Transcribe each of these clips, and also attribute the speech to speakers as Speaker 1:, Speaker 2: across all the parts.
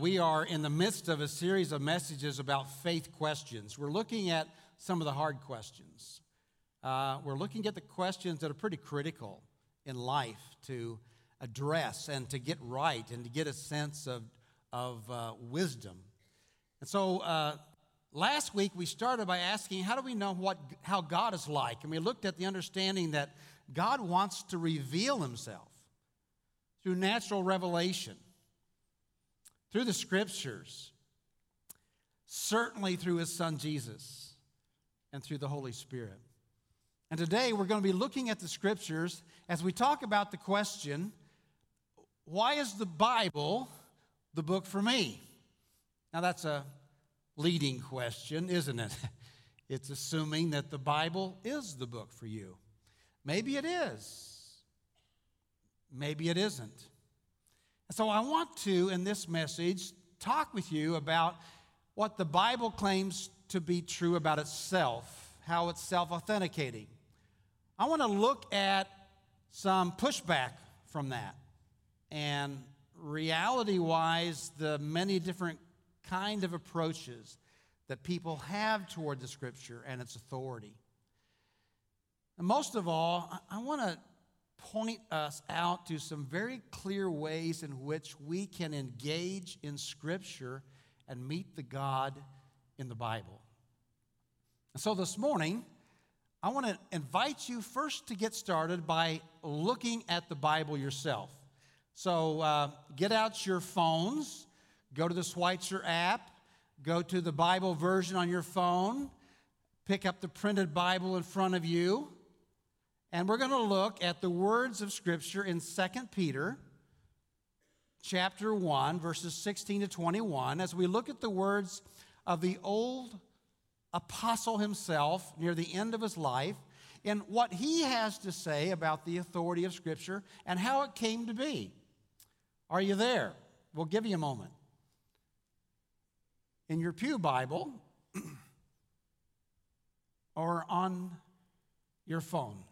Speaker 1: We are in the midst of a series of messages about faith questions. We're looking at some of the hard questions. Uh, we're looking at the questions that are pretty critical in life to address and to get right and to get a sense of, of uh, wisdom. And so uh, last week we started by asking, how do we know what, how God is like? And we looked at the understanding that God wants to reveal himself through natural revelation, through the scriptures, certainly through his son Jesus, and through the Holy Spirit. And today we're going to be looking at the scriptures as we talk about the question why is the Bible the book for me? Now, that's a leading question, isn't it? It's assuming that the Bible is the book for you. Maybe it is. Maybe it isn't. So I want to, in this message, talk with you about what the Bible claims to be true about itself, how it's self authenticating. I want to look at some pushback from that and reality wise, the many different kind of approaches that people have toward the scripture and its authority. And most of all, I want to point us out to some very clear ways in which we can engage in Scripture and meet the God in the Bible. And so this morning, I want to invite you first to get started by looking at the Bible yourself. So uh, get out your phones, go to the Schweitzer app, go to the Bible version on your phone, pick up the printed Bible in front of you. And we're going to look at the words of Scripture in 2 Peter chapter 1, verses 16 to 21, as we look at the words of the old apostle himself near the end of his life and what he has to say about the authority of Scripture and how it came to be. Are you there? We'll give you a moment. In your Pew Bible or on your phone.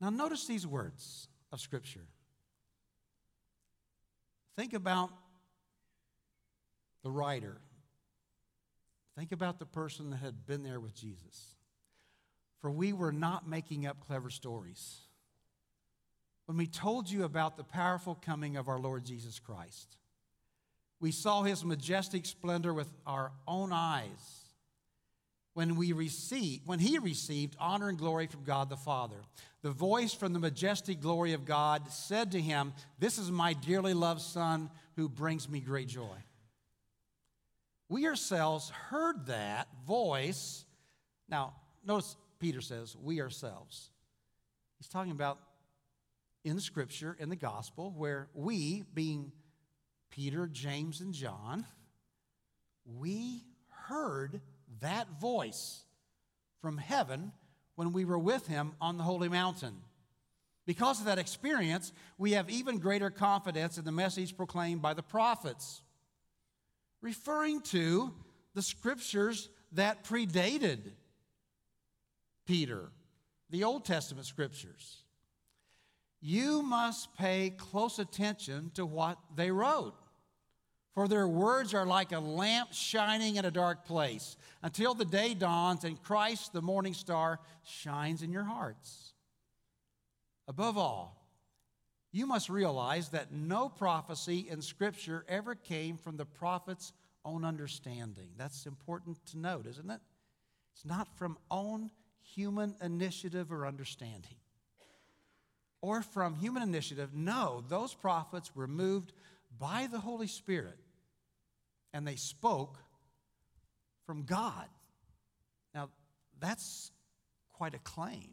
Speaker 1: Now, notice these words of Scripture. Think about the writer. Think about the person that had been there with Jesus. For we were not making up clever stories when we told you about the powerful coming of our Lord Jesus Christ. We saw his majestic splendor with our own eyes when we received when he received honor and glory from God the Father. The voice from the majestic glory of God said to him, "This is my dearly loved son who brings me great joy." We ourselves heard that voice. Now, notice Peter says, "We ourselves." He's talking about in the scripture in the gospel where we being Peter, James and John, we heard that voice from heaven when we were with him on the holy mountain. Because of that experience, we have even greater confidence in the message proclaimed by the prophets, referring to the scriptures that predated Peter, the Old Testament scriptures. You must pay close attention to what they wrote. For their words are like a lamp shining in a dark place until the day dawns and Christ, the morning star, shines in your hearts. Above all, you must realize that no prophecy in Scripture ever came from the prophet's own understanding. That's important to note, isn't it? It's not from own human initiative or understanding or from human initiative. No, those prophets were moved by the Holy Spirit and they spoke from God. Now, that's quite a claim.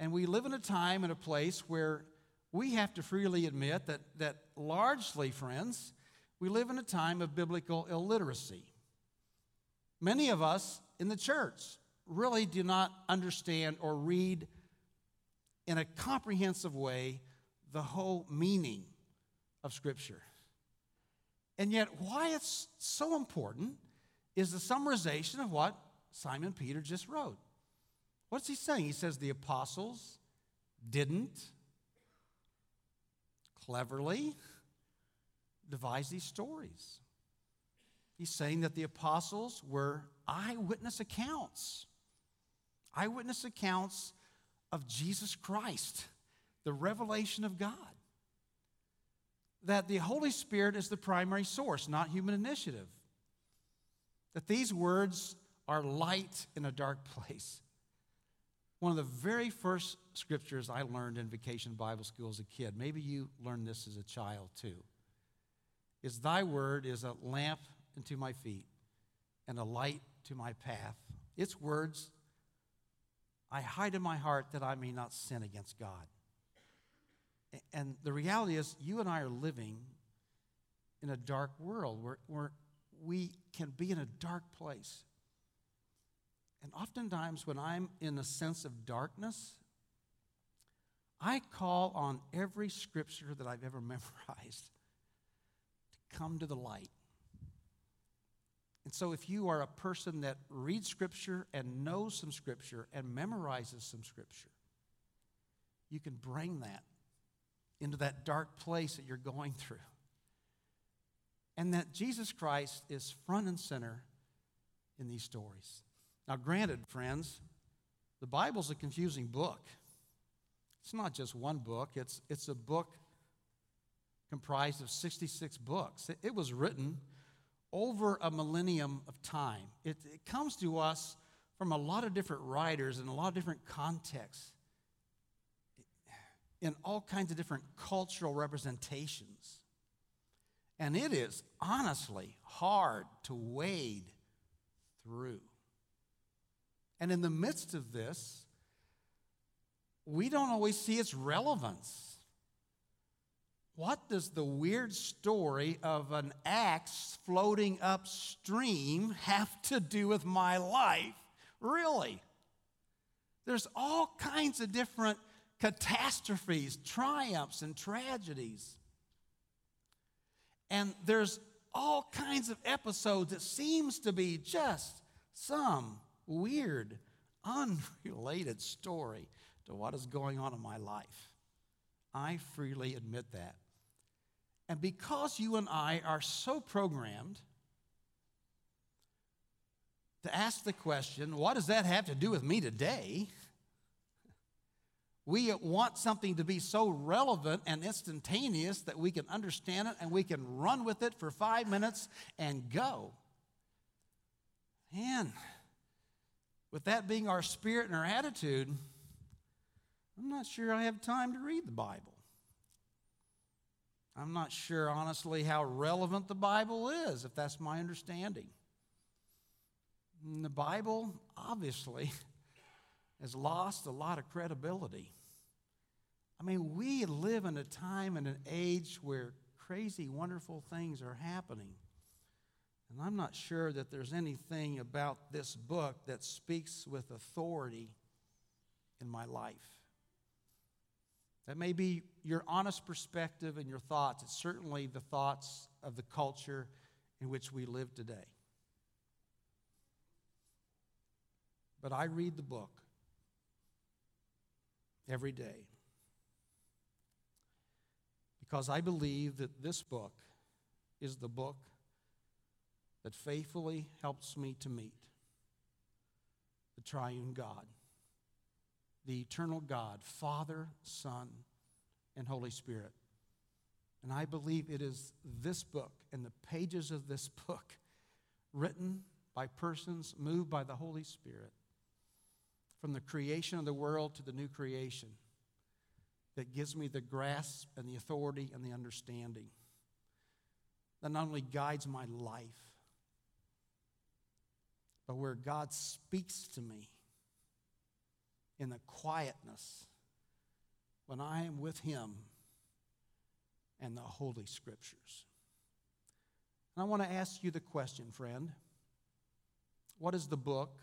Speaker 1: And we live in a time and a place where we have to freely admit that, that largely, friends, we live in a time of biblical illiteracy. Many of us in the church really do not understand or read in a comprehensive way the whole meaning of Scripture. And yet, why it's so important is the summarization of what Simon Peter just wrote. What's he saying? He says the apostles didn't cleverly devise these stories. He's saying that the apostles were eyewitness accounts, eyewitness accounts of Jesus Christ, the revelation of God. That the Holy Spirit is the primary source, not human initiative. That these words are light in a dark place. One of the very first scriptures I learned in vacation Bible school as a kid, maybe you learned this as a child too, is Thy word is a lamp unto my feet and a light to my path. Its words I hide in my heart that I may not sin against God. And the reality is, you and I are living in a dark world where, where we can be in a dark place. And oftentimes, when I'm in a sense of darkness, I call on every scripture that I've ever memorized to come to the light. And so, if you are a person that reads Scripture and knows some Scripture and memorizes some Scripture, you can bring that into that dark place that you're going through. And that Jesus Christ is front and center in these stories. Now, granted, friends, the Bible's a confusing book. It's not just one book, it's, it's a book comprised of 66 books. It, it was written over a millennium of time. It, it comes to us from a lot of different writers in a lot of different contexts, in all kinds of different cultural representations. And it is honestly hard to wade through. And in the midst of this, we don't always see its relevance what does the weird story of an axe floating upstream have to do with my life? Really? There's all kinds of different catastrophes, triumphs, and tragedies. And there's all kinds of episodes that seems to be just some weird, unrelated story to what is going on in my life. I freely admit that. And because you and I are so programmed to ask the question, what does that have to do with me today? We want something to be so relevant and instantaneous that we can understand it and we can run with it for five minutes and go. And with that being our spirit and our attitude, I'm not sure I have time to read the Bible. I'm not sure, honestly, how relevant the Bible is, if that's my understanding. And the Bible, obviously, has lost a lot of credibility. I mean, we live in a time and an age where crazy, wonderful things are happening. And I'm not sure that there's anything about this book that speaks with authority in my life. That may be your honest perspective and your thoughts. It's certainly the thoughts of the culture in which we live today. But I read the book every day because I believe that this book is the book that faithfully helps me to meet the triune God the eternal God, Father, Son, and Holy Spirit. And I believe it is this book and the pages of this book, written by persons moved by the Holy Spirit, from the creation of the world to the new creation, that gives me the grasp and the authority and the understanding that not only guides my life, but where God speaks to me in the quietness when I am with Him and the Holy Scriptures. And I want to ask you the question, friend what is the book?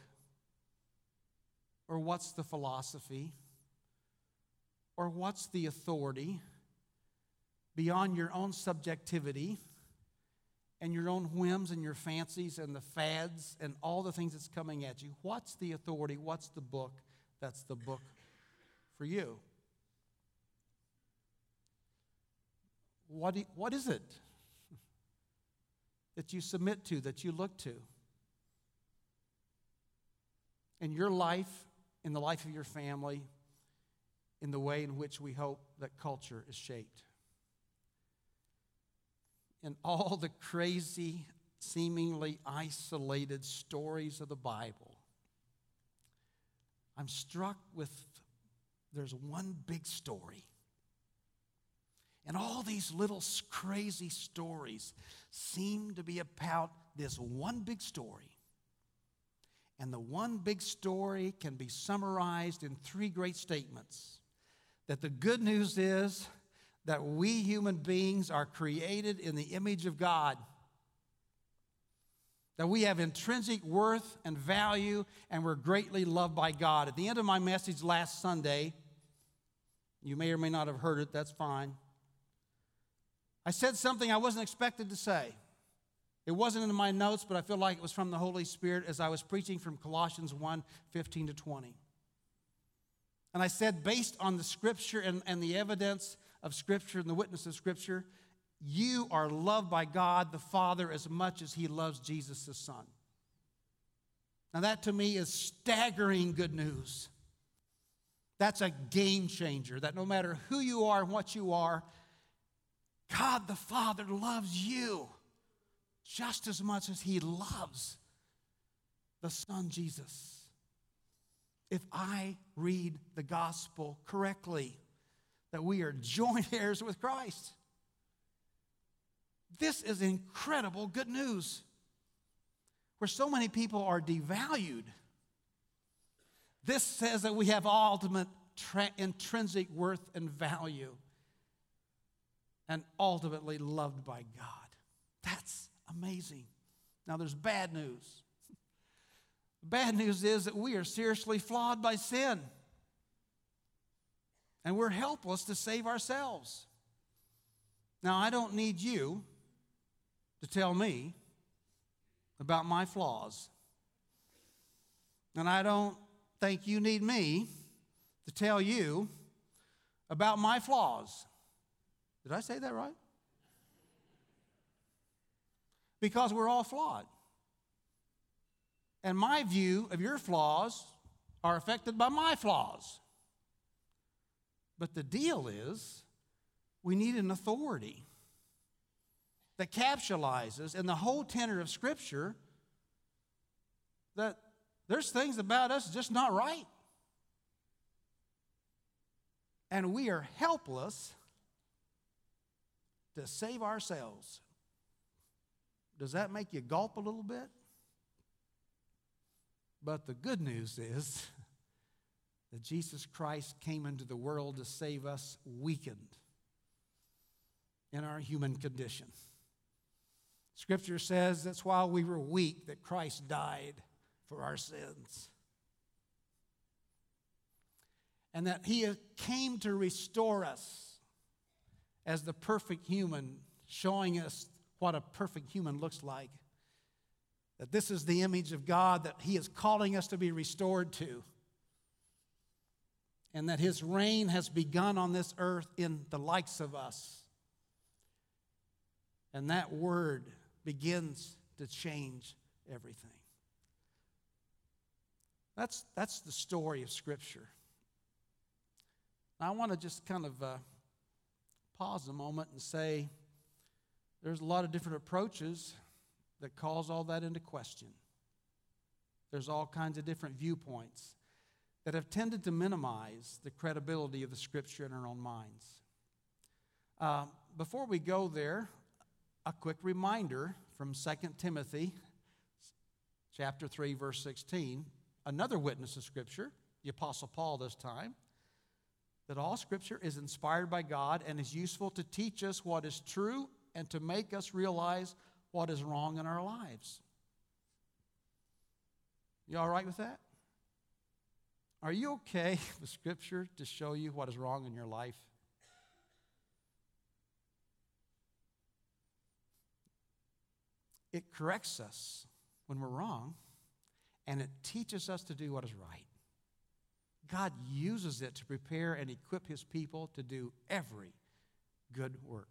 Speaker 1: Or what's the philosophy? Or what's the authority beyond your own subjectivity and your own whims and your fancies and the fads and all the things that's coming at you? What's the authority? What's the book that's the book for you? What, what is it that you submit to, that you look to? In your life, in the life of your family, in the way in which we hope that culture is shaped. In all the crazy, seemingly isolated stories of the Bible, I'm struck with there's one big story and all these little crazy stories seem to be about this one big story. And the one big story can be summarized in three great statements that the good news is that we human beings are created in the image of God, that we have intrinsic worth and value, and we're greatly loved by God. At the end of my message last Sunday, you may or may not have heard it, that's fine. I said something I wasn't expected to say. It wasn't in my notes, but I feel like it was from the Holy Spirit as I was preaching from Colossians 1 15 to 20. And I said, based on the scripture and, and the evidence of scripture and the witness of scripture, you are loved by God the Father as much as He loves Jesus the Son. Now, that to me is staggering good news. That's a game changer, that no matter who you are and what you are, God the Father loves you just as much as He loves the Son Jesus. If I read the gospel correctly, that we are joint heirs with Christ. This is incredible good news. Where so many people are devalued, this says that we have ultimate tra- intrinsic worth and value and ultimately loved by God. That's amazing. Now, there's bad news. bad news is that we are seriously flawed by sin, and we're helpless to save ourselves. Now, I don't need you to tell me about my flaws. And I don't think you need me to tell you about my flaws. Did I say that right? Because we're all flawed. And my view of your flaws are affected by my flaws. But the deal is, we need an authority that capsulizes in the whole tenor of Scripture that there's things about us just not right. And we are helpless to save ourselves. Does that make you gulp a little bit? But the good news is that Jesus Christ came into the world to save us weakened in our human condition. Scripture says that's while we were weak that Christ died for our sins. And that he came to restore us as the perfect human, showing us what a perfect human looks like. That this is the image of God that He is calling us to be restored to. And that His reign has begun on this earth in the likes of us. And that word begins to change everything. That's, that's the story of Scripture. I want to just kind of uh, pause a moment and say there's a lot of different approaches that calls all that into question. There's all kinds of different viewpoints that have tended to minimize the credibility of the scripture in our own minds. Uh, before we go there, a quick reminder from 2 Timothy chapter 3 verse 16, another witness of scripture, the apostle Paul this time, that all scripture is inspired by God and is useful to teach us what is true and to make us realize what is wrong in our lives. You all right with that? Are you okay with Scripture to show you what is wrong in your life? It corrects us when we're wrong, and it teaches us to do what is right. God uses it to prepare and equip His people to do every good work.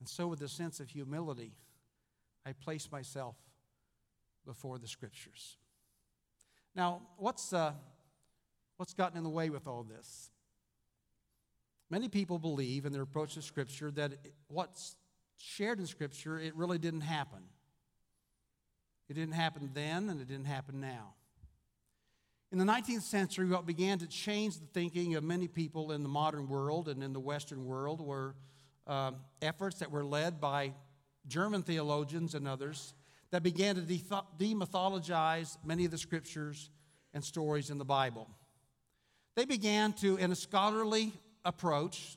Speaker 1: And so, with a sense of humility, I place myself before the Scriptures. Now, what's, uh, what's gotten in the way with all this? Many people believe in their approach to Scripture that what's shared in Scripture, it really didn't happen. It didn't happen then, and it didn't happen now. In the 19th century, what began to change the thinking of many people in the modern world and in the Western world were uh, efforts that were led by German theologians and others that began to demythologize many of the scriptures and stories in the Bible. They began to, in a scholarly approach,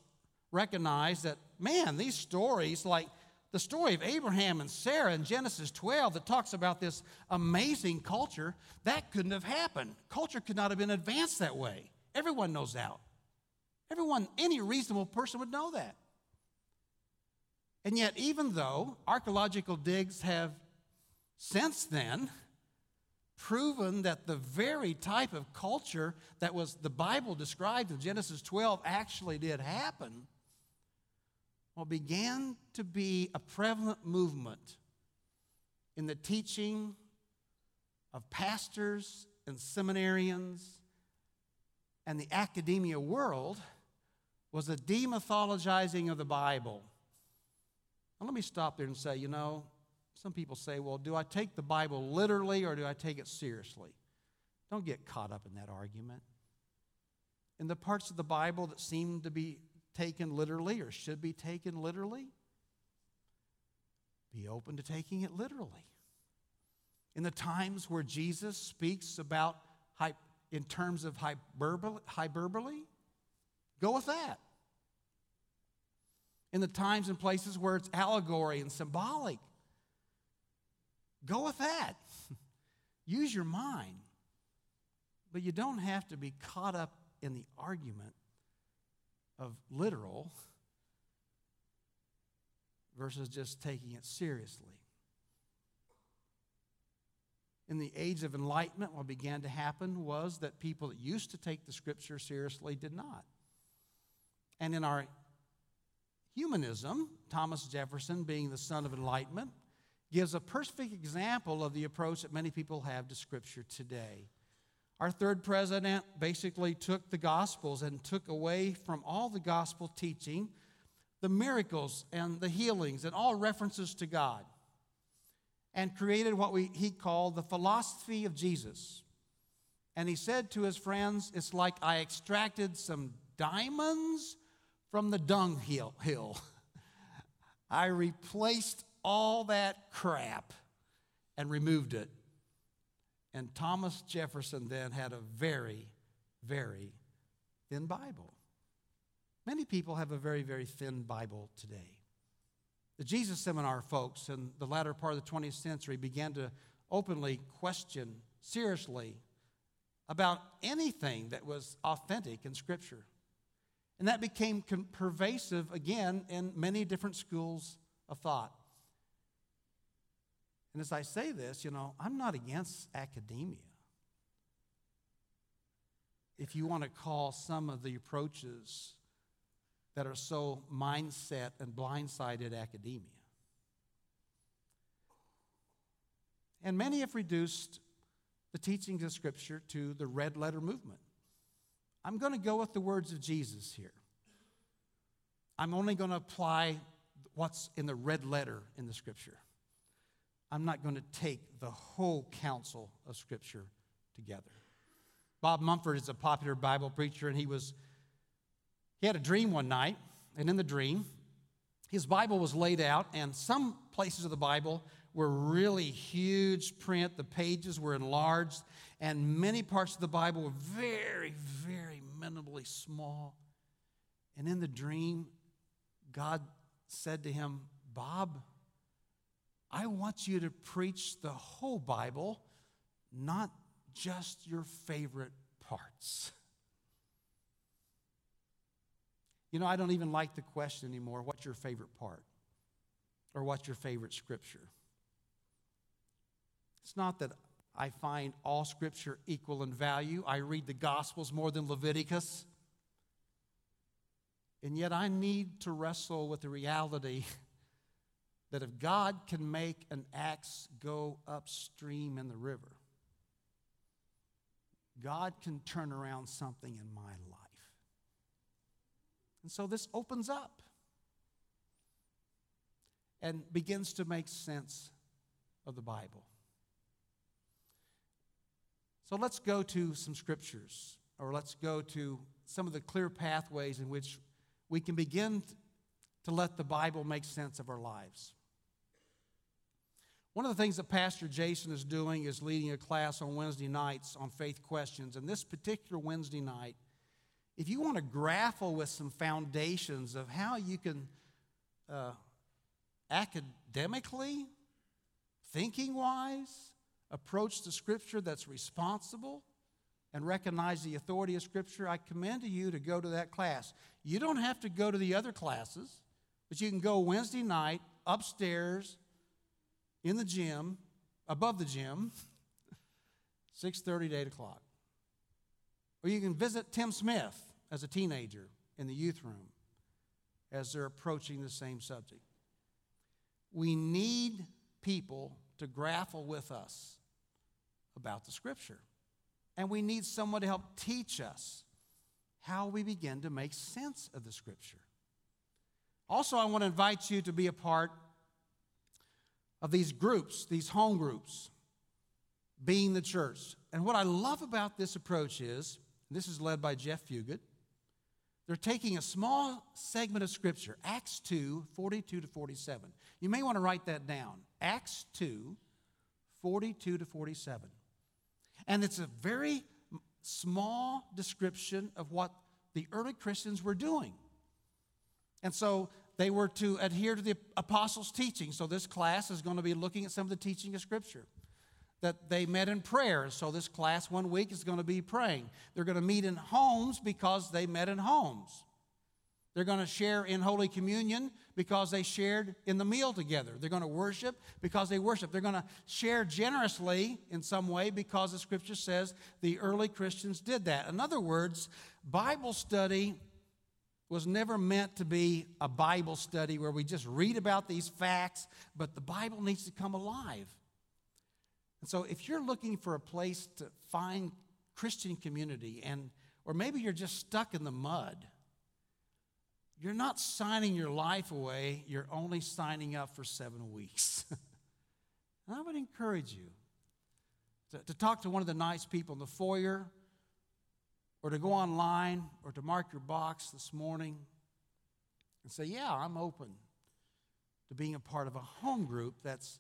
Speaker 1: recognize that, man, these stories, like the story of Abraham and Sarah in Genesis 12 that talks about this amazing culture, that couldn't have happened. Culture could not have been advanced that way. Everyone knows that. Everyone, any reasonable person would know that. And yet, even though archaeological digs have since then proven that the very type of culture that was the Bible described in Genesis 12 actually did happen, well, began to be a prevalent movement in the teaching of pastors and seminarians and the academia world was a demythologizing of the Bible. Let me stop there and say, you know, some people say, well, do I take the Bible literally or do I take it seriously? Don't get caught up in that argument. In the parts of the Bible that seem to be taken literally or should be taken literally, be open to taking it literally. In the times where Jesus speaks about in terms of hyperbole, hyperbole go with that. In the times and places where it's allegory and symbolic, Go with that. Use your mind. But you don't have to be caught up in the argument of literal versus just taking it seriously. In the age of enlightenment, what began to happen was that people that used to take the scripture seriously did not. And in our humanism, Thomas Jefferson being the son of enlightenment, gives a perfect example of the approach that many people have to Scripture today. Our third president basically took the Gospels and took away from all the gospel teaching the miracles and the healings and all references to God and created what we, he called the philosophy of Jesus. And he said to his friends, It's like I extracted some diamonds from the dunghill. Hill. I replaced all that crap and removed it. And Thomas Jefferson then had a very, very thin Bible. Many people have a very, very thin Bible today. The Jesus Seminar folks in the latter part of the 20th century began to openly question seriously about anything that was authentic in Scripture. And that became pervasive again in many different schools of thought. And as I say this, you know, I'm not against academia. If you want to call some of the approaches that are so mindset and blindsided academia. And many have reduced the teachings of Scripture to the red letter movement. I'm going to go with the words of Jesus here. I'm only going to apply what's in the red letter in the scripture. I'm not going to take the whole counsel of scripture together. Bob Mumford is a popular Bible preacher, and he was he had a dream one night, and in the dream, his Bible was laid out, and some places of the Bible were really huge print. The pages were enlarged, and many parts of the Bible were very, very minimally small. And in the dream, God said to him, Bob, I want you to preach the whole Bible, not just your favorite parts. You know, I don't even like the question anymore what's your favorite part? Or what's your favorite scripture? It's not that I find all scripture equal in value. I read the Gospels more than Leviticus. And yet I need to wrestle with the reality that if God can make an axe go upstream in the river, God can turn around something in my life. And so this opens up and begins to make sense of the Bible. So let's go to some scriptures, or let's go to some of the clear pathways in which we can begin to let the Bible make sense of our lives. One of the things that Pastor Jason is doing is leading a class on Wednesday nights on faith questions. And this particular Wednesday night, if you want to grapple with some foundations of how you can uh, academically, thinking wise, approach the scripture that's responsible and recognize the authority of scripture, I commend to you to go to that class. You don't have to go to the other classes, but you can go Wednesday night upstairs in the gym, above the gym, 6.30 to 8 o'clock. Or you can visit Tim Smith as a teenager in the youth room as they're approaching the same subject. We need people to grapple with us about the scripture. And we need someone to help teach us how we begin to make sense of the scripture. Also, I want to invite you to be a part of these groups, these home groups, being the church. And what I love about this approach is this is led by Jeff Fugit. They're taking a small segment of Scripture, Acts 2 42 to 47. You may want to write that down. Acts 2 42 to 47. And it's a very small description of what the early Christians were doing. And so they were to adhere to the apostles' teaching. So this class is going to be looking at some of the teaching of Scripture. That they met in prayer. So this class one week is going to be praying. They're going to meet in homes because they met in homes. They're going to share in Holy Communion because they shared in the meal together. They're going to worship because they worship. They're going to share generously in some way because the scripture says the early Christians did that. In other words, Bible study was never meant to be a Bible study where we just read about these facts, but the Bible needs to come alive. And so if you're looking for a place to find Christian community and or maybe you're just stuck in the mud, you're not signing your life away, you're only signing up for 7 weeks. and I would encourage you to, to talk to one of the nice people in the foyer or to go online or to mark your box this morning and say, Yeah, I'm open to being a part of a home group that's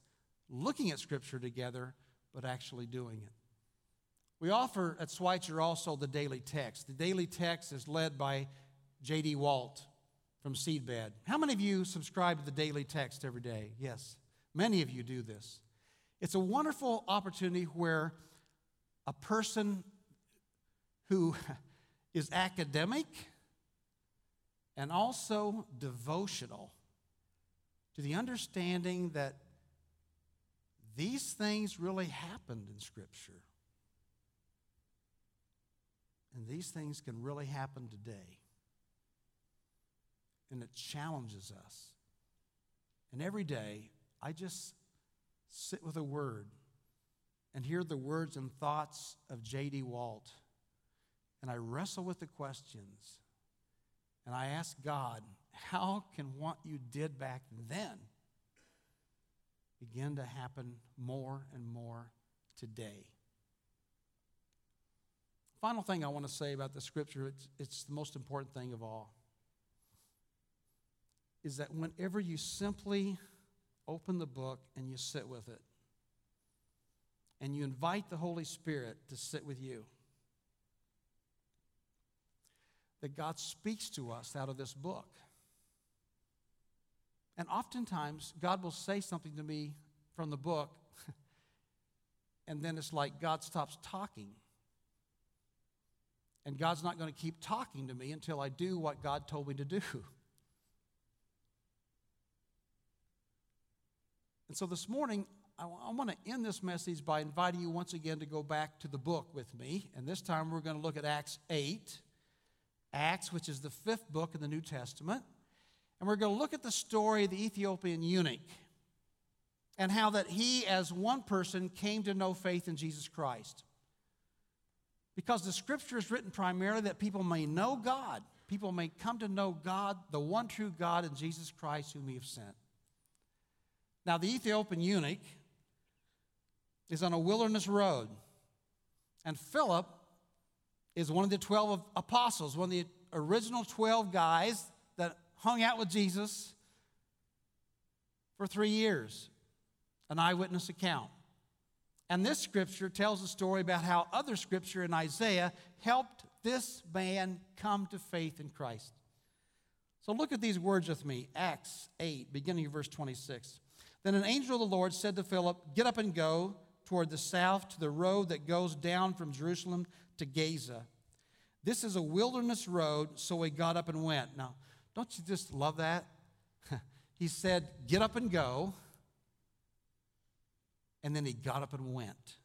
Speaker 1: looking at Scripture together, but actually doing it. We offer at Schweitzer also the daily text. The daily text is led by J.D. Walt from Seedbed. How many of you subscribe to the daily text every day? Yes, many of you do this. It's a wonderful opportunity where a person who is academic and also devotional to the understanding that these things really happened in Scripture. And these things can really happen today. And it challenges us. And every day, I just sit with a word and hear the words and thoughts of J.D. Walt and I wrestle with the questions. And I ask God, how can what you did back then begin to happen more and more today? Final thing I want to say about the scripture, it's, it's the most important thing of all, is that whenever you simply open the book and you sit with it, and you invite the Holy Spirit to sit with you, that God speaks to us out of this book. And oftentimes, God will say something to me from the book, and then it's like God stops talking. And God's not going to keep talking to me until I do what God told me to do. And so this morning, I, I want to end this message by inviting you once again to go back to the book with me. And this time we're going to look at Acts 8. Acts, which is the fifth book in the New Testament. And we're going to look at the story of the Ethiopian eunuch and how that he, as one person, came to know faith in Jesus Christ. Because the scripture is written primarily that people may know God, people may come to know God, the one true God, and Jesus Christ, whom he has sent. Now, the Ethiopian eunuch is on a wilderness road, and Philip is one of the 12 apostles, one of the original 12 guys hung out with Jesus for three years, an eyewitness account. And this scripture tells a story about how other scripture in Isaiah helped this man come to faith in Christ. So look at these words with me Acts 8, beginning of verse 26. Then an angel of the Lord said to Philip, Get up and go toward the south to the road that goes down from Jerusalem to Gaza. This is a wilderness road, so he got up and went. Now, don't you just love that? he said, Get up and go. And then he got up and went.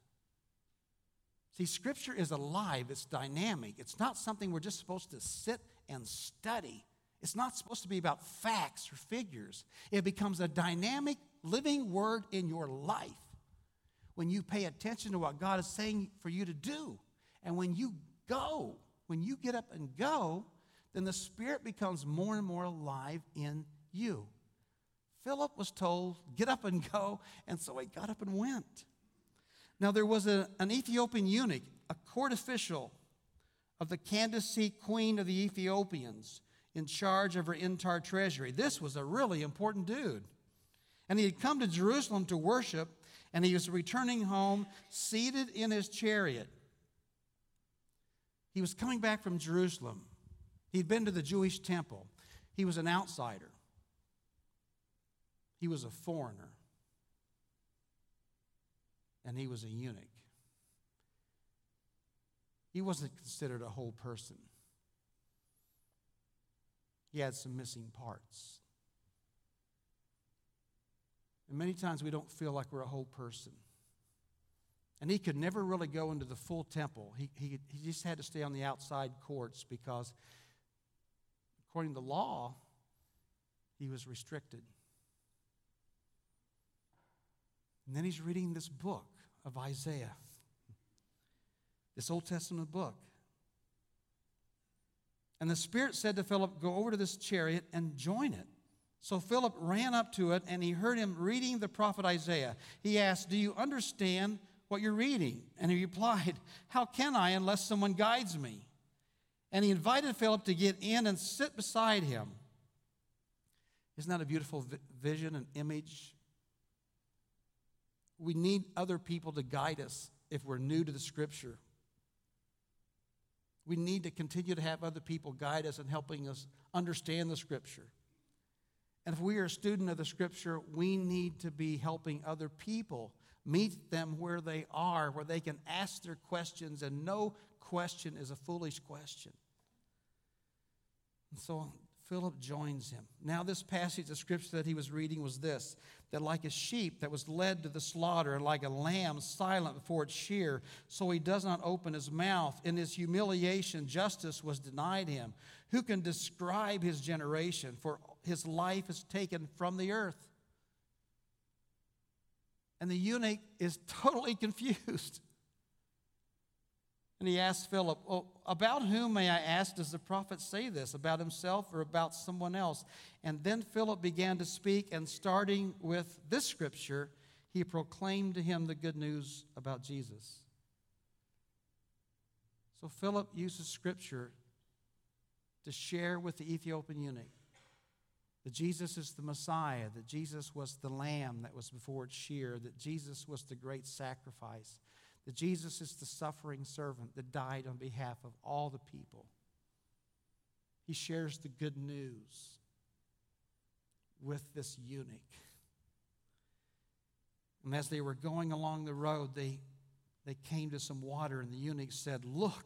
Speaker 1: See, Scripture is alive, it's dynamic. It's not something we're just supposed to sit and study. It's not supposed to be about facts or figures. It becomes a dynamic, living word in your life when you pay attention to what God is saying for you to do. And when you go, when you get up and go, then the Spirit becomes more and more alive in you. Philip was told, Get up and go. And so he got up and went. Now, there was a, an Ethiopian eunuch, a court official of the Candace, queen of the Ethiopians, in charge of her entire treasury. This was a really important dude. And he had come to Jerusalem to worship, and he was returning home seated in his chariot. He was coming back from Jerusalem. He'd been to the Jewish temple. He was an outsider, he was a foreigner, and he was a eunuch. He wasn't considered a whole person, he had some missing parts. And many times we don't feel like we're a whole person. And he could never really go into the full temple. He, he, he just had to stay on the outside courts because, according to the law, he was restricted. And then he's reading this book of Isaiah, this Old Testament book. And the Spirit said to Philip, Go over to this chariot and join it. So Philip ran up to it and he heard him reading the prophet Isaiah. He asked, Do you understand what you're reading? And he replied, How can I unless someone guides me? And he invited Philip to get in and sit beside him. Isn't that a beautiful vision and image? We need other people to guide us if we're new to the scripture. We need to continue to have other people guide us and helping us understand the scripture. And if we are a student of the scripture, we need to be helping other people Meet them where they are, where they can ask their questions, and no question is a foolish question. And so Philip joins him. Now, this passage of scripture that he was reading was this that like a sheep that was led to the slaughter, and like a lamb silent before its shear, so he does not open his mouth. In his humiliation, justice was denied him. Who can describe his generation? For his life is taken from the earth. And the eunuch is totally confused. And he asked Philip, well, About whom, may I ask, does the prophet say this? About himself or about someone else? And then Philip began to speak, and starting with this scripture, he proclaimed to him the good news about Jesus. So Philip uses scripture to share with the Ethiopian eunuch that Jesus is the Messiah, that Jesus was the lamb that was before its shear, that Jesus was the great sacrifice, that Jesus is the suffering servant that died on behalf of all the people. He shares the good news with this eunuch. And as they were going along the road, they, they came to some water, and the eunuch said, Look,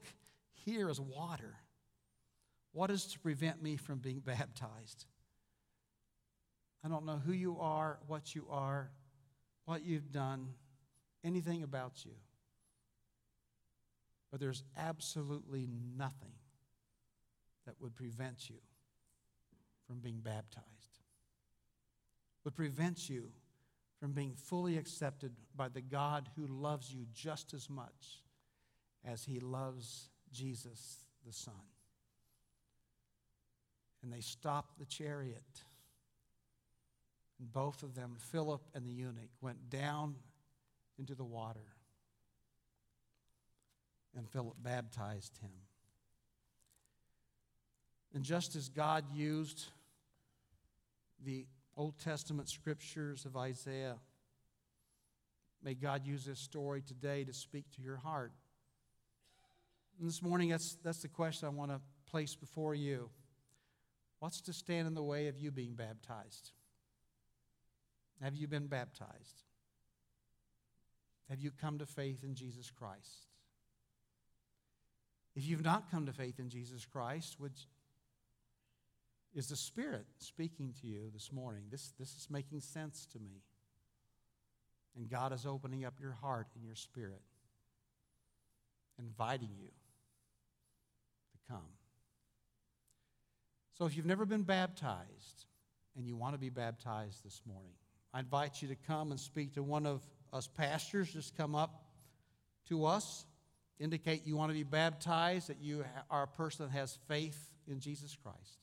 Speaker 1: here is water. What is to prevent me from being baptized? I don't know who you are, what you are, what you've done, anything about you. But there's absolutely nothing that would prevent you from being baptized, would prevent you from being fully accepted by the God who loves you just as much as he loves Jesus the Son. And they stopped the chariot. And both of them, Philip and the eunuch, went down into the water and Philip baptized him. And just as God used the Old Testament scriptures of Isaiah, may God use this story today to speak to your heart. And this morning, that's, that's the question I want to place before you. What's to stand in the way of you being baptized? Have you been baptized? Have you come to faith in Jesus Christ? If you've not come to faith in Jesus Christ, would, is the Spirit speaking to you this morning? This, this is making sense to me. And God is opening up your heart and your spirit, inviting you to come. So if you've never been baptized and you want to be baptized this morning, I invite you to come and speak to one of us pastors. Just come up to us indicate you want to be baptized, that you are a person that has faith in Jesus Christ.